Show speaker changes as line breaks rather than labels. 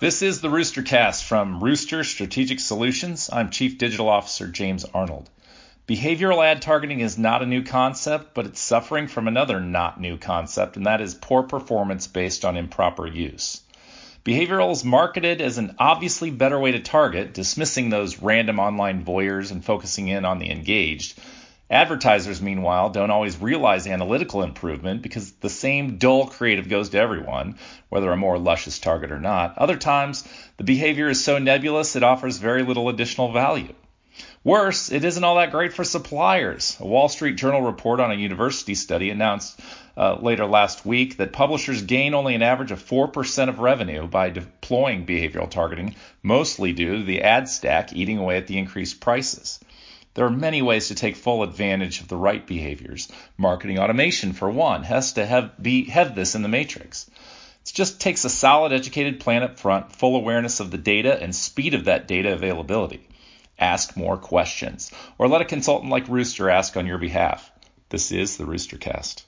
This is the Roostercast from Rooster Strategic Solutions. I'm Chief Digital Officer James Arnold. Behavioral ad targeting is not a new concept, but it's suffering from another not new concept, and that is poor performance based on improper use. Behavioral is marketed as an obviously better way to target, dismissing those random online voyeurs and focusing in on the engaged. Advertisers, meanwhile, don't always realize analytical improvement because the same dull creative goes to everyone, whether a more luscious target or not. Other times, the behavior is so nebulous it offers very little additional value. Worse, it isn't all that great for suppliers. A Wall Street Journal report on a university study announced uh, later last week that publishers gain only an average of 4% of revenue by deploying behavioral targeting, mostly due to the ad stack eating away at the increased prices. There are many ways to take full advantage of the right behaviors. Marketing automation, for one, has to have, be, have this in the matrix. It just takes a solid, educated plan up front, full awareness of the data and speed of that data availability. Ask more questions, or let a consultant like Rooster ask on your behalf. This is the Roostercast.